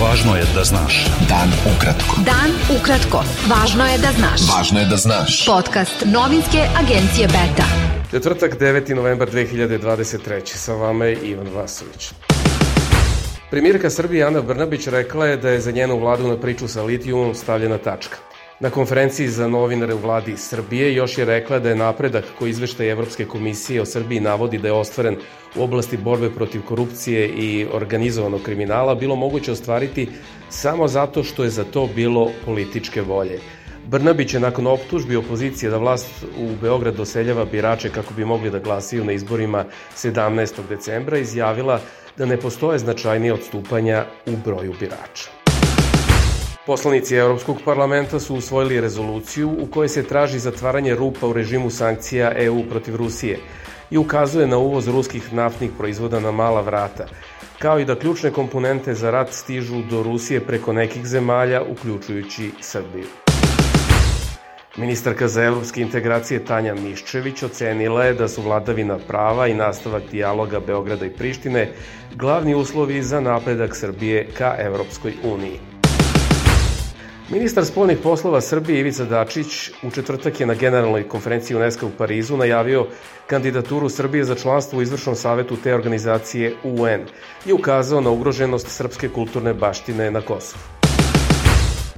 Važno je da znaš. Dan ukratko. Dan ukratko. Važno je da znaš. Važno je da znaš. Podcast novinske agencije Beta. Četvrtak 9. novembar 2023. Sa vama je Ivan Vasović. Premijerka Srbije Ana Brnabić rekla je da je za njenu vladu na priču sa litijumom stavljena tačka. Na konferenciji za novinare u vladi Srbije još je rekla da je napredak koji izveštaj Evropske komisije o Srbiji navodi da je ostvaren u oblasti borbe protiv korupcije i organizovanog kriminala bilo moguće ostvariti samo zato što je za to bilo političke volje. Brnabić je nakon optužbi opozicije da vlast u Beograd doseljava birače kako bi mogli da glasaju na izborima 17. decembra izjavila da ne postoje značajnije odstupanja u broju birača. Poslanici Evropskog parlamenta su usvojili rezoluciju u kojoj se traži zatvaranje rupa u režimu sankcija EU protiv Rusije i ukazuje na uvoz ruskih naftnih proizvoda na mala vrata, kao i da ključne komponente za rat stižu do Rusije preko nekih zemalja, uključujući Srbiju. Ministarka za evropske integracije Tanja Miščević ocenila je da su vladavina prava i nastavak dijaloga Beograda i Prištine glavni uslovi za napredak Srbije ka Evropskoj uniji. Ministar spolnih poslova Srbije Ivica Dačić u četvrtak je na generalnoj konferenciji UNESCO u Parizu najavio kandidaturu Srbije za članstvo u izvršnom savetu te organizacije UN i ukazao na ugroženost srpske kulturne baštine na Kosovu.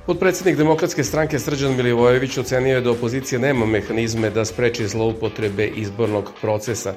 Podpredsednik Demokratske stranke Srđan Milivojević ocenio je da opozicija nema mehanizme da spreči zloupotrebe izbornog procesa,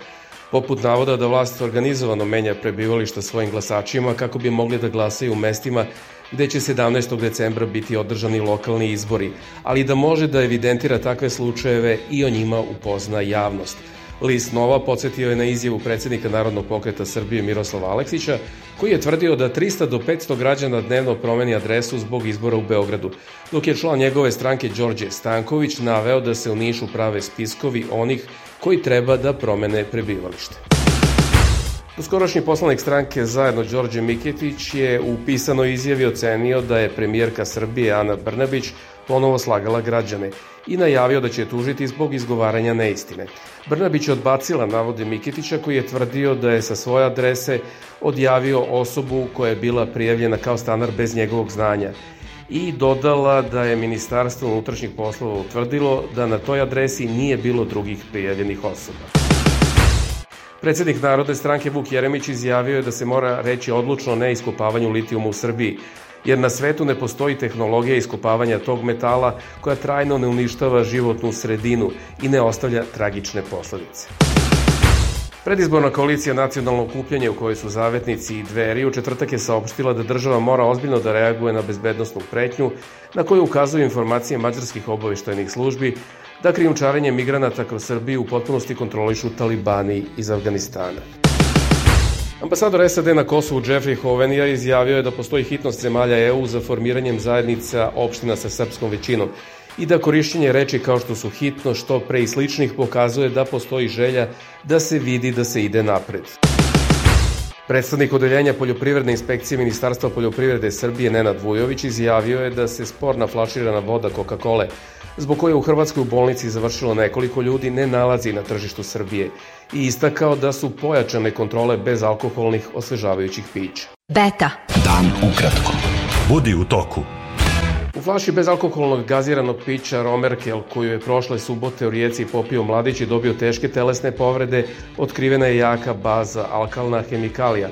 poput navoda da vlast organizovano menja prebivališta svojim glasačima kako bi mogli da glasaju u mestima gde će 17. decembra biti održani lokalni izbori, ali da može da evidentira takve slučajeve i o njima upozna javnost. List Nova podsjetio je na izjavu predsednika Narodnog pokreta Srbije Miroslava Aleksića, koji je tvrdio da 300 do 500 građana dnevno promeni adresu zbog izbora u Beogradu, dok je član njegove stranke Đorđe Stanković naveo da se u Nišu prave spiskovi onih koji treba da promene prebivalište. Doskorošnji poslanik stranke zajedno Đorđe Miketić je u pisanoj izjavi ocenio da je premijerka Srbije Ana Brnabić ponovo slagala građane i najavio da će tužiti zbog izgovaranja neistine. Brnabić je odbacila navode Miketića koji je tvrdio da je sa svoje adrese odjavio osobu koja je bila prijavljena kao stanar bez njegovog znanja i dodala da je Ministarstvo unutrašnjih poslova utvrdilo da na toj adresi nije bilo drugih prijavljenih osoba. Predsednik Narodne stranke Vuk Jeremić izjavio je da se mora reći odlučno ne iskopavanju litijuma u Srbiji, jer na svetu ne postoji tehnologija iskopavanja tog metala koja trajno ne uništava životnu sredinu i ne ostavlja tragične posledice. Predizborna koalicija nacionalno okupljanje u kojoj su zavetnici i dveri u četvrtak je saopštila da država mora ozbiljno da reaguje na bezbednostnu pretnju na koju ukazuju informacije mađarskih obaveštajnih službi da krijumčarenje migranata kroz Srbiju u potpunosti kontrolišu talibani iz Afganistana. Ambasador SAD na Kosovu Jeffrey Hovenija izjavio je da postoji hitnost zemalja EU za formiranjem zajednica opština sa srpskom većinom i da korišćenje reči kao što su hitno, što pre i sličnih pokazuje da postoji želja da se vidi da se ide napred. Predstavnik Odeljenja poljoprivredne inspekcije Ministarstva poljoprivrede Srbije Nenad Vujović izjavio je da se sporna flaširana voda Coca-Cola zbog koje u Hrvatskoj u bolnici završilo nekoliko ljudi, ne nalazi na tržištu Srbije i istakao da su pojačane kontrole bez alkoholnih osvežavajućih pića. Beta. Dan ukratko. Budi u toku. Flaši bezalkoholnog gaziranog pića Romerkel, koju je prošle subote u Rijeci popio mladić i dobio teške telesne povrede, otkrivena je jaka baza alkalna hemikalija,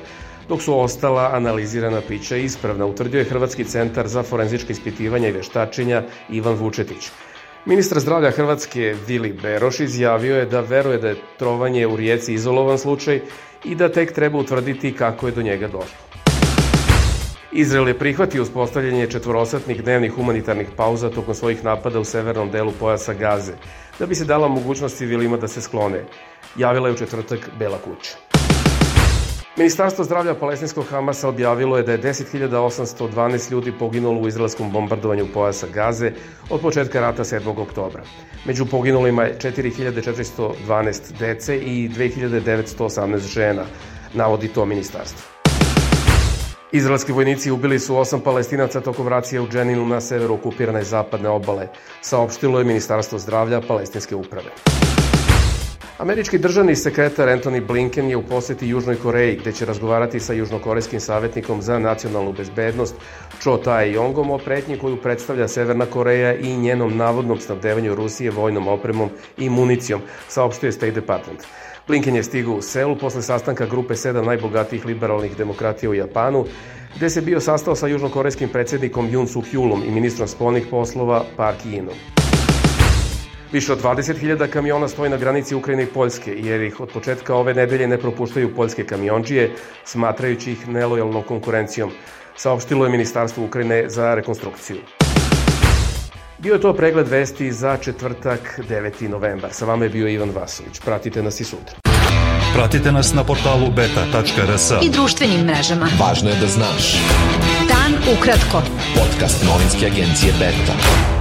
dok su ostala analizirana pića ispravna, utvrdio je Hrvatski centar za forenzičke ispitivanja i veštačenja Ivan Vučetić. Ministar zdravlja Hrvatske Vili Beroš izjavio je da veruje da je trovanje u rijeci izolovan slučaj i da tek treba utvrditi kako je do njega došlo. Izrael je prihvatio uspostavljanje četvorosatnih dnevnih humanitarnih pauza tokom svojih napada u severnom delu pojasa Gaze, da bi se dala mogućnost civilima da se sklone, javila je u četvrtak Bela kuća. Ministarstvo zdravlja palestinskog Hamasa objavilo je da je 10.812 ljudi poginulo u izraelskom bombardovanju pojasa Gaze od početka rata 7. oktobra. Među poginulima je 4.412 dece i 2.918 žena, navodi to ministarstvo. Izraelski vojnici ubili su osam palestinaca tokom racije u Dženinu na severu okupirane zapadne obale, saopštilo je Ministarstvo zdravlja palestinske uprave. Američki državni sekretar Anthony Blinken je u poseti Južnoj Koreji, gde će razgovarati sa južnokorejskim savjetnikom za nacionalnu bezbednost Cho Tae-yongom o pretnji koju predstavlja Severna Koreja i njenom navodnom snabdevanju Rusije vojnom opremom i municijom, saopštuje State Department. Blinken je stigao u Selu posle sastanka grupe sedam najbogatijih liberalnih demokratija u Japanu, gde se bio sastao sa južnokorejskim predsednikom Yoon Suk Hyulom i ministrom spolnih poslova Park Jinom. Više od 20.000 kamiona stoji na granici Ukrajine i Poljske, jer ih od početka ove nedelje ne propuštaju poljske kamionđije, smatrajući ih nelojalnom konkurencijom, saopštilo je Ministarstvo Ukrajine za rekonstrukciju. Bio je to pregled vesti za četvrtak 9. novembar. Sa vama je bio Ivan Vasović. Pratite nas i sutra. Pratite nas na portalu beta.rs I društvenim mrežama. Važno je da znaš. Dan ukratko. Podcast novinske agencije Beta.